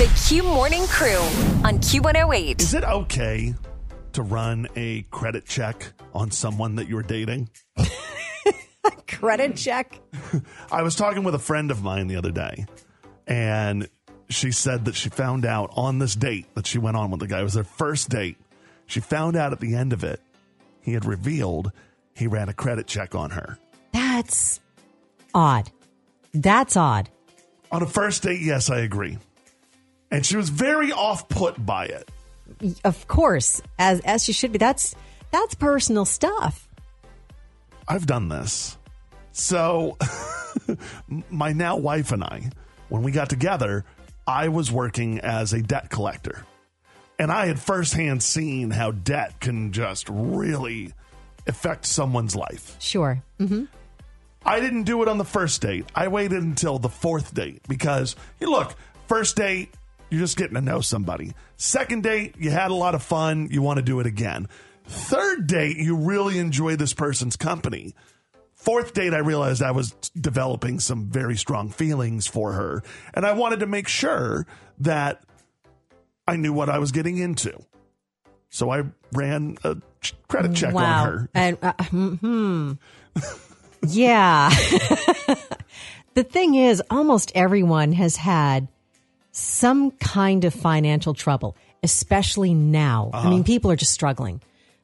The Q Morning Crew on Q108. Is it okay to run a credit check on someone that you're dating? Credit check. I was talking with a friend of mine the other day, and she said that she found out on this date that she went on with the guy. It was their first date. She found out at the end of it, he had revealed he ran a credit check on her. That's odd. That's odd. On a first date, yes, I agree. And she was very off put by it. Of course, as as you should be. That's that's personal stuff. I've done this. So, my now wife and I, when we got together, I was working as a debt collector. And I had firsthand seen how debt can just really affect someone's life. Sure. hmm I didn't do it on the first date. I waited until the fourth date because, you look, first date, you're just getting to know somebody. Second date, you had a lot of fun. You want to do it again. Third date, you really enjoy this person's company. Fourth date, I realized I was developing some very strong feelings for her. And I wanted to make sure that I knew what I was getting into. So I ran a credit check wow. on her. And uh, hmm. yeah. the thing is, almost everyone has had some kind of financial trouble, especially now. I mean, uh-huh. people are just struggling.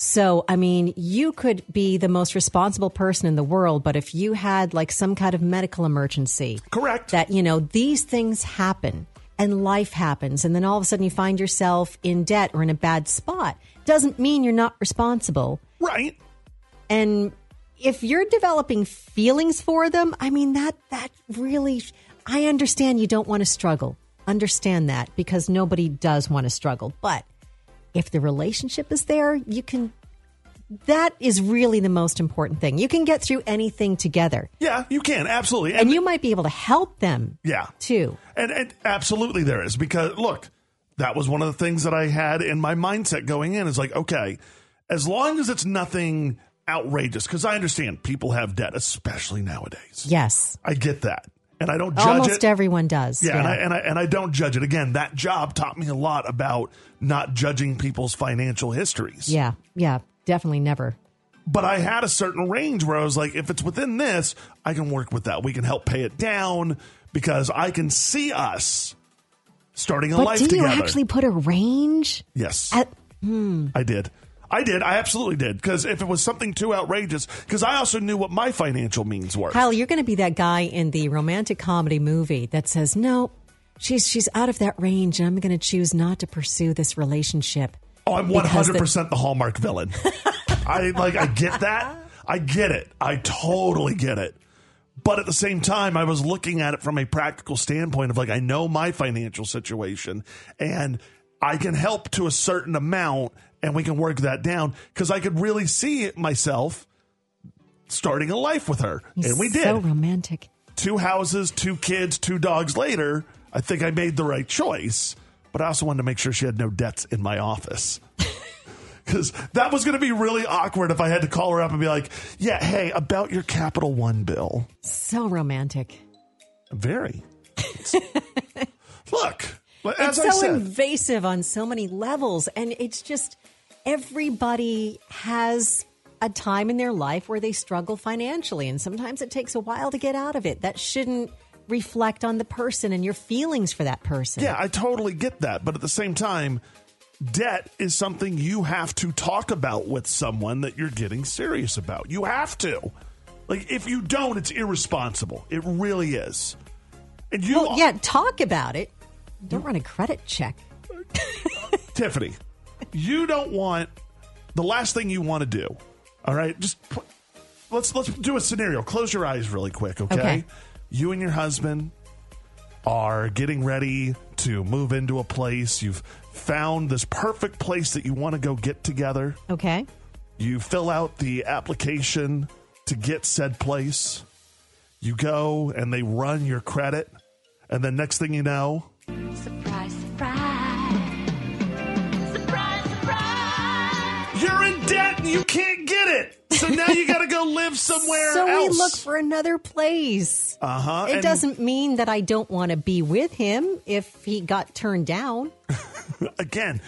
So, I mean, you could be the most responsible person in the world, but if you had like some kind of medical emergency, Correct. that, you know, these things happen and life happens, and then all of a sudden you find yourself in debt or in a bad spot, doesn't mean you're not responsible. right. And if you're developing feelings for them, I mean, that, that really, I understand you don't want to struggle. Understand that because nobody does want to struggle. But if the relationship is there, you can, that is really the most important thing. You can get through anything together Yeah, you can. Absolutely. and you might be able to help them Yeah. too. And, and absolutely there is because look, that was one of the things that I had in my mindset going in is like, okay, as long as it's nothing outrageous, because I understand people have debt, especially nowadays. Yes. I get that. And I don't judge it. Almost it. everyone does. yeah, And, I, and I and I don't judge it. Again, that job taught me a lot about not judging people's financial histories. yeah. Yeah. Definitely never. But I had a certain range where I was like, if it's within this, I can work with that. We can help pay it down because I can see us starting a But life do you together. actually put a range? Yes, At, hmm. I did. I did. I absolutely did. Because if it was something too outrageous, because I also knew what my financial means were. Kyle, you're going to be that guy in the romantic comedy movie that says, "No, she's she's out of that range, and I'm going to choose not to pursue this relationship." oh, I'm 100 because the- percent the Hallmark villain. I like. I get that. I get it. I totally get it. But at the same time, I was looking at it from a practical standpoint of like, I know my financial situation and I can help to a certain amount and we can work that down because I could really see myself starting a life with her. and we did. So romantic. two houses, two kids, two dogs later, I think I made the right choice. But I also wanted to make sure she had no debts in my office. Because that was going to be really awkward if I had to call her up and be like, yeah, hey, about your Capital One bill. So romantic. Very. Look, as it's so said, invasive on so many levels, and it's just everybody has a time in their life where they struggle financially, and sometimes it takes a while to get out of it. That shouldn't reflect on the person and your feelings for that person. yeah, I totally get that. But at the same time, debt is something you have to talk about with someone that you're getting serious about. You have to. Like, if you don't, it's irresponsible. It really is. And you, Well, yeah, talk about it. Don't run a credit check. Tiffany, you don't want the last thing you want to do. All right, just put, let's let's do a scenario. Close your eyes really quick, okay? Okay. You and your husband are getting ready to move into a place. You've found this perfect place that you want to go get together. Okay. You fill out the application to get said place. You go and they run your credit. And then next thing you know, you can't get it. so now you got to go live somewhere else. so else. we look for another place. uh huh. It doesn't mean that I don't want to be with him if he got turned down. Again,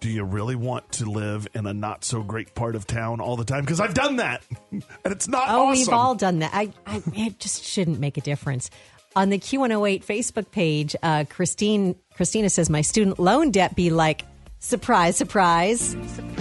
do you really want to live in a not so great part of town all the time? Because I've done that, and it's not Oh, awesome. we've all done that. I, I, it just shouldn't make a difference. On the Q108 Facebook page, uh, Christine Christina says, "My student loan debt be like surprise, surprise." Surprise,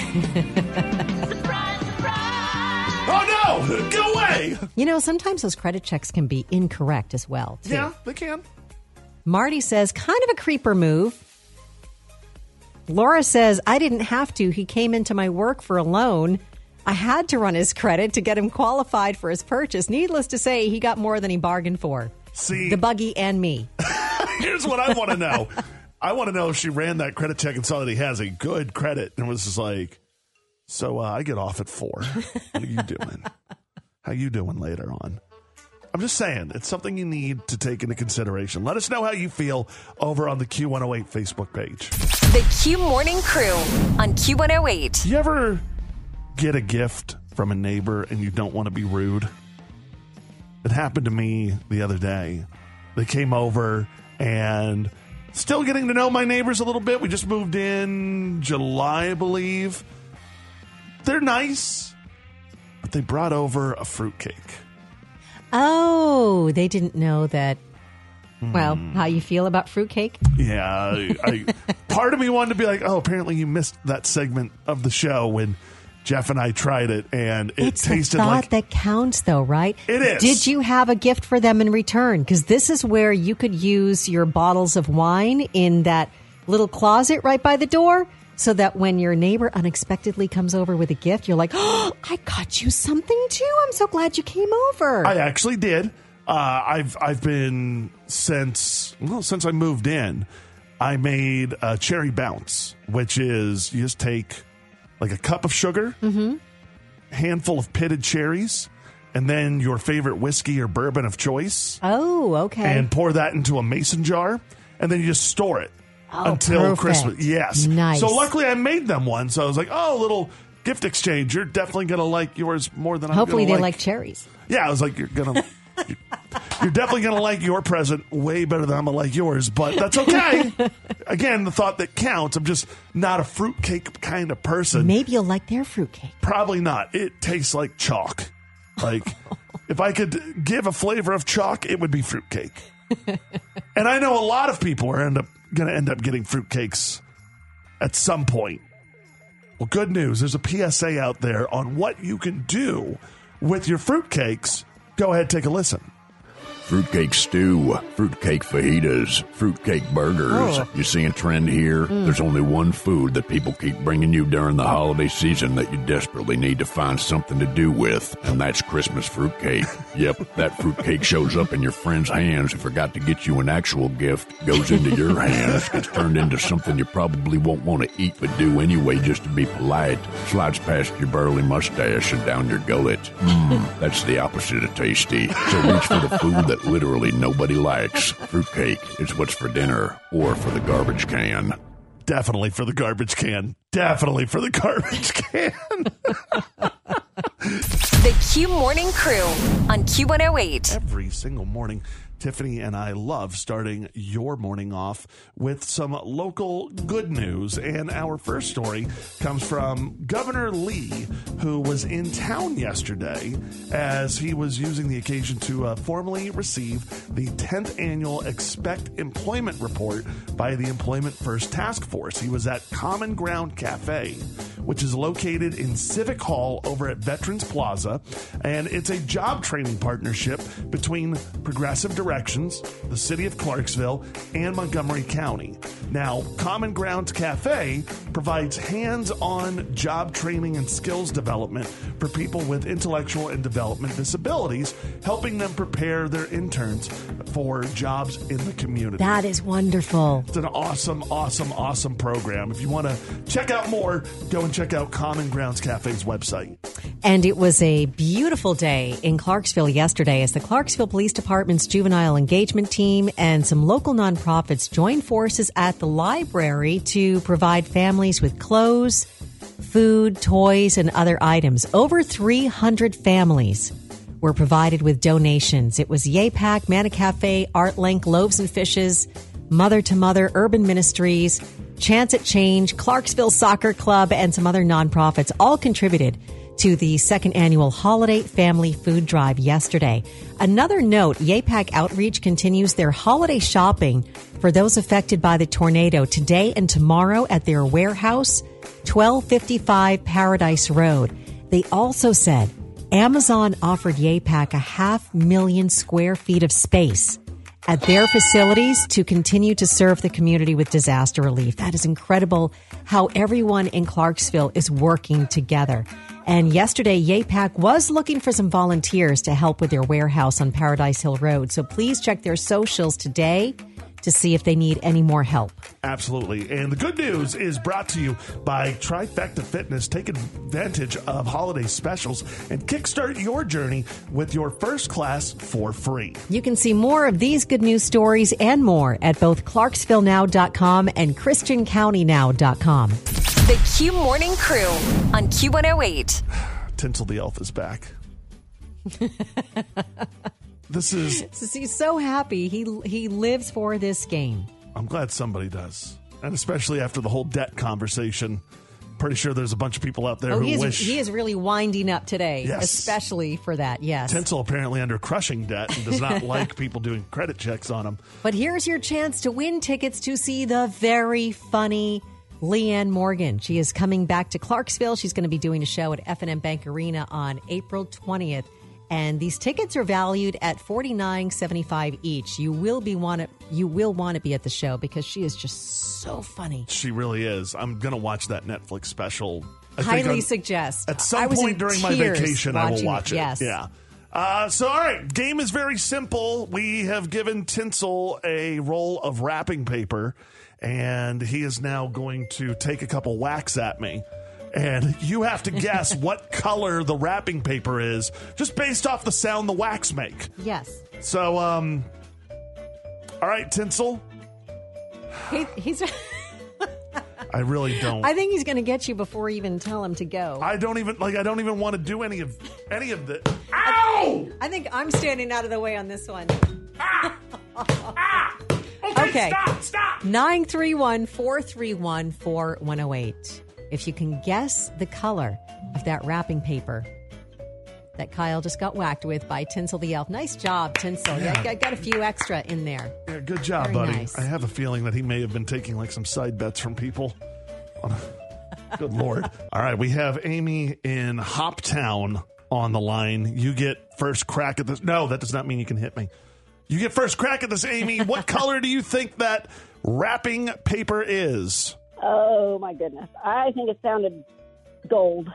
surprise. surprise, surprise. oh no, go away. You know, sometimes those credit checks can be incorrect as well. Too. Yeah, they can. Marty says, kind of a creeper move. Laura says, I didn't have to. He came into my work for a loan. I had to run his credit to get him qualified for his purchase. Needless to say, he got more than he bargained for. See, The buggy and me. here's what I want to know. I want to know if she ran that credit check and saw that he has a good credit and was just like, "So uh, I get off at four. What are you doing? How you doing later on?" I'm just saying, it's something you need to take into consideration. Let us know how you feel over on the Q108 Facebook page. The Q Morning Crew on Q108. Do you ever get a gift from a neighbor and you don't want to be rude? It happened to me the other day. They came over and still getting to know my neighbors a little bit. We just moved in July, I believe. They're nice, but they brought over a fruitcake. Oh, they didn't know that. Well, Hmm. how you feel about fruitcake? Yeah, I, I, part of me wanted to be like, oh, apparently you missed that segment of the show when Jeff and I tried it, and it it's tasted the thought like that counts, though, right? It is. Did you have a gift for them in return? Because this is where you could use your bottles of wine in that little closet right by the door, so that when your neighbor unexpectedly comes over with a gift, you're like, "Oh, I got you something too. I'm so glad you came over." I actually did. Uh, I've I've been since well since I moved in. I made a cherry bounce, which is you just take like a cup of sugar, mm-hmm. handful of pitted cherries, and then your favorite whiskey or bourbon of choice, oh, okay. and pour that into a mason jar, and then you just store it Oh, until perfect. Christmas. Yes, Nice. So luckily, I made them one, so I was like, oh, a little gift exchange. You're definitely gonna like yours more than I'm Hopefully, they like like cherries. yeah, I was like, you're gonna, you're, you're definitely gonna like your present way better than I'm gonna like yours, but that's okay. Again, the thought that counts. I'm just not a fruitcake kind of person. Maybe you'll like their fruitcake. Probably not. It tastes like chalk. Like, if I could give a flavor of chalk, it would be fruitcake. and I know a lot of people are end up gonna end up getting fruitcakes at some point. Well, good news. There's a PSA out there on what you can do with your fruitcakes. Go ahead, take a listen. Fruitcake stew, fruitcake fajitas, fruitcake burgers. Oh. You see a trend here? Hmm. There's only one food that people keep bringing you during the holiday season that you desperately need to find something to do with, and that's Christmas fruitcake. yep, that fruitcake shows up in your friend's hands who forgot to get you an actual gift, goes into your hands, gets turned into something you probably won't want to eat but do anyway just to be polite, slides past your burly mustache and down your gullet. Mmm, that's the opposite of tasty. So reach for the food that literally nobody likes. Fruitcake is what's for dinner or for the garbage can. Definitely for the garbage can. Definitely for the garbage can. The Q Morning Crew on Q108. Every single morning, Tiffany and I love starting your morning off with some local good news. And our first story comes from Governor Lee, who was in town yesterday as he was using the occasion to uh, formally receive the 10th annual Expect Employment Report by the Employment First Task Force. He was at Common Ground Cafe, which is located in Civic Hall over at Veterans Plaza. And it's a job training partnership between Progressive Directions, the City of Clarksville, and Montgomery County. Now, Common Grounds Cafe provides hands on job training and skills development for people with intellectual and development disabilities, helping them prepare their interns for jobs in the community. That is wonderful. It's an awesome, awesome, awesome program. If you want to check out more, go and check out Common Grounds Cafe's website. And it was a beautiful day in Clarksville yesterday as the Clarksville Police Department's juvenile engagement team and some local nonprofits joined forces at the library to provide families with clothes, food, toys, and other items. Over 300 families were provided with donations. It was Yay-Pack, Manna Cafe, Art Link, Loaves and Fishes, Mother to Mother, Urban Ministries, Chance at Change, Clarksville Soccer Club, and some other nonprofits all contributed to the second annual Holiday Family Food Drive yesterday. Another note, Yay-Pack Outreach continues their holiday shopping for those affected by the tornado today and tomorrow at their warehouse, 1255 Paradise Road. They also said Amazon offered Yay-Pack a half million square feet of space at their facilities to continue to serve the community with disaster relief. That is incredible how everyone in Clarksville is working together. And yesterday, YAPAC was looking for some volunteers to help with their warehouse on Paradise Hill Road. So please check their socials today to see if they need any more help. Absolutely. And the good news is brought to you by Trifecta Fitness. Take advantage of holiday specials and kickstart your journey with your first class for free. You can see more of these good news stories and more at both clarksvillenow.com and christiancountynow.com. The Q Morning Crew on Q108. Tinsel the Elf is back. this is, He's so happy. He he lives for this game. I'm glad somebody does. And especially after the whole debt conversation. Pretty sure there's a bunch of people out there Oh, who he is, wish. he is really winding up today, Yes. especially for that. Yes. Tinsel apparently under crushing debt and does not like people doing credit checks on him. But here's your chance to win tickets to see the very funny Leanne Morgan. She is coming back to Clarksville. She's going to be doing a show at F&M Bank Arena on April 20th. And these tickets are valued at forty nine seventy five each. You will be want to you will want to be at the show because she is just so funny. She really is. I'm going to watch that Netflix special. I Highly on- suggest. At some point during my vacation, I will watch it. Yes. Yeah. Uh, so, all right. Game is very simple. We have given Tinsel a roll of wrapping paper, and he is now going to take a couple whacks at me. And you have to guess what color the wrapping paper is just based off the sound the whacks make. Yes. So, um, all right, Tinsel. He, he's. I really don't. I think he's going to get you before you even tell him to go. I don't even like. I don't even want to do any of any of the. Ow! I think I'm standing out of the way on this one. Ah! Okay, Okay. stop, stop. 931 431 4108. If you can guess the color of that wrapping paper that Kyle just got whacked with by Tinsel the Elf. Nice job, Tinsel. Yeah. Got, got a few extra in there. Yeah, good job, Very buddy. nice. I have a feeling that he may have been taking like some side bets from people. good lord. All right, we have Amy in Hoptown on the line. You get first crack at this. No, that does not mean you can hit me. You get first crack at this, Amy. what color do you think that wrapping paper is? Oh my goodness. I think it sounded gold.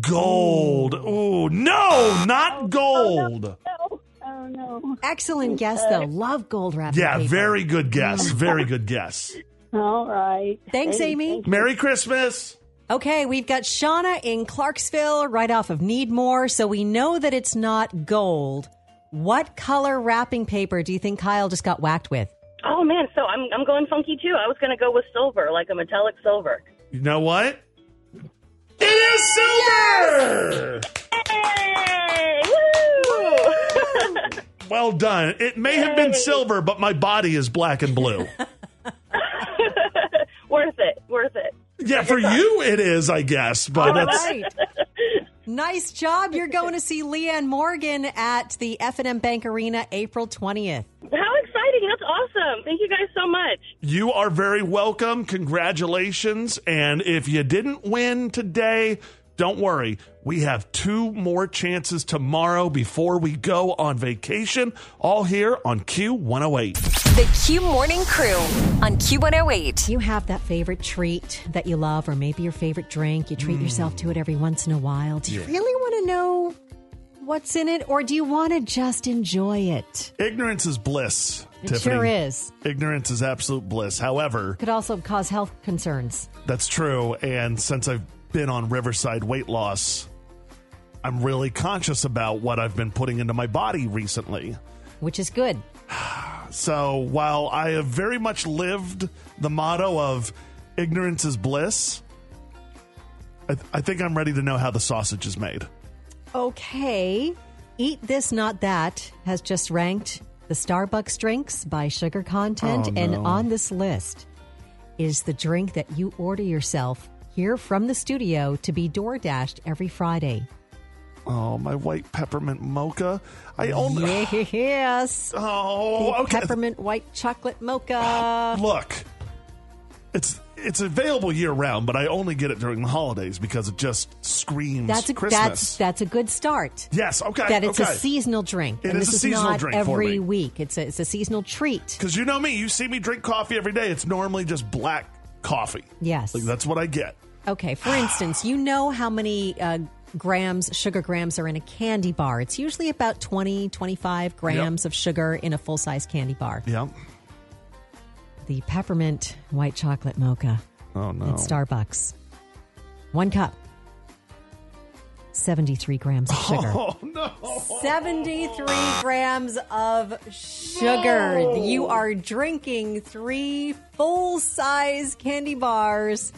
Gold. Mm. Oh, oh no, not gold. No. Oh no. Excellent guess, though. Love gold wrapping paper. Yeah, paper. very good guess. Mm. Very good guess. All right. Thanks, Hey, Amy. thank. Merry Christmas. Okay, we've got Shauna in Clarksville, right off of Needmore. So we know that it's not gold. What color wrapping paper do you think Kyle just got whacked with? Oh man, so I'm I'm going funky too. I was going to go with silver, like a metallic silver. You know what? It is silver! Hey! Woo! Well done. It may have been silver, but my body is black and blue. worth it, worth it. Yeah, for you it is, I guess. But All that's right. nice job. You're going to see Leanne Morgan at the F&M Bank Arena April 20th. How exciting! That's awesome. Thank you guys so much. you are very welcome. Congratulations. And if you didn't win today, don't worry. We have two more chances tomorrow before we go on vacation, all here on Q108. The Q Morning Crew on Q108. You have that favorite treat that you love, or maybe your favorite drink. You treat mm. yourself to it every once in a while. Do you really want to know what's in it, or do you want to just enjoy it? Ignorance is bliss. It Tiffany. sure is. Ignorance is absolute bliss. However, Could also cause health concerns. That's true. And since I've been on Riverside weight loss, I'm really conscious about what I've been putting into my body recently. which is good. So while I have very much lived the motto of ignorance is bliss, I, I think I'm ready to know how the sausage is made. Okay. Eat This Not That has just ranked the Starbucks drinks by sugar content. Oh, And on this list is the drink that you order yourself here from the studio to be door dashed every Friday. Oh, my white peppermint mocha. I only. Yes. Oh, The okay. peppermint white chocolate mocha. Look, it's it's available year round, but I only get it during the holidays because it just screams That's a Christmas. that's that's a good start. yes, okay. That it's okay. a seasonal drink. It and is this a seasonal not drink every week. It's a it's a seasonal treat. Because you know me, you see me drink coffee every day. It's normally just black coffee. Yes. Like that's what I get. Okay, for instance, you know how many uh, grams, sugar grams, are in a candy bar. It's usually about 20, 25 grams of sugar in a full size candy bar. Yeah. The peppermint white chocolate mocha Oh no. at Starbucks. One cup, 73 grams of sugar. Oh no. 73 grams of sugar. You are drinking three full size candy bars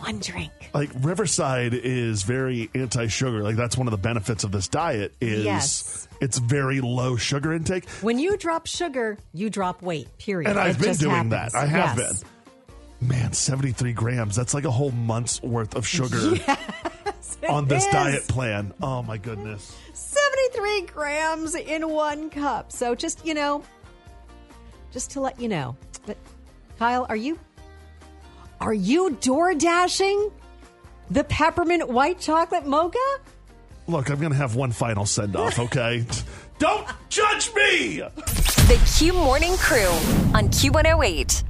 one drink. Like Riverside is very anti-sugar. Like that's one of the benefits of this diet is Yes. it's very low sugar intake. When you drop sugar, you drop weight, period. And I've It been doing happens. that. I have Yes. been. Man, 73 grams. That's like a whole month's worth of sugar on this is. diet plan. Oh my goodness. 73 grams in one cup. So just, you know, just to let you know. But Kyle, are you are you door dashing the peppermint white chocolate mocha? Look, I'm going to have one final send off, okay? Don't judge me! The Q Morning Crew on Q108.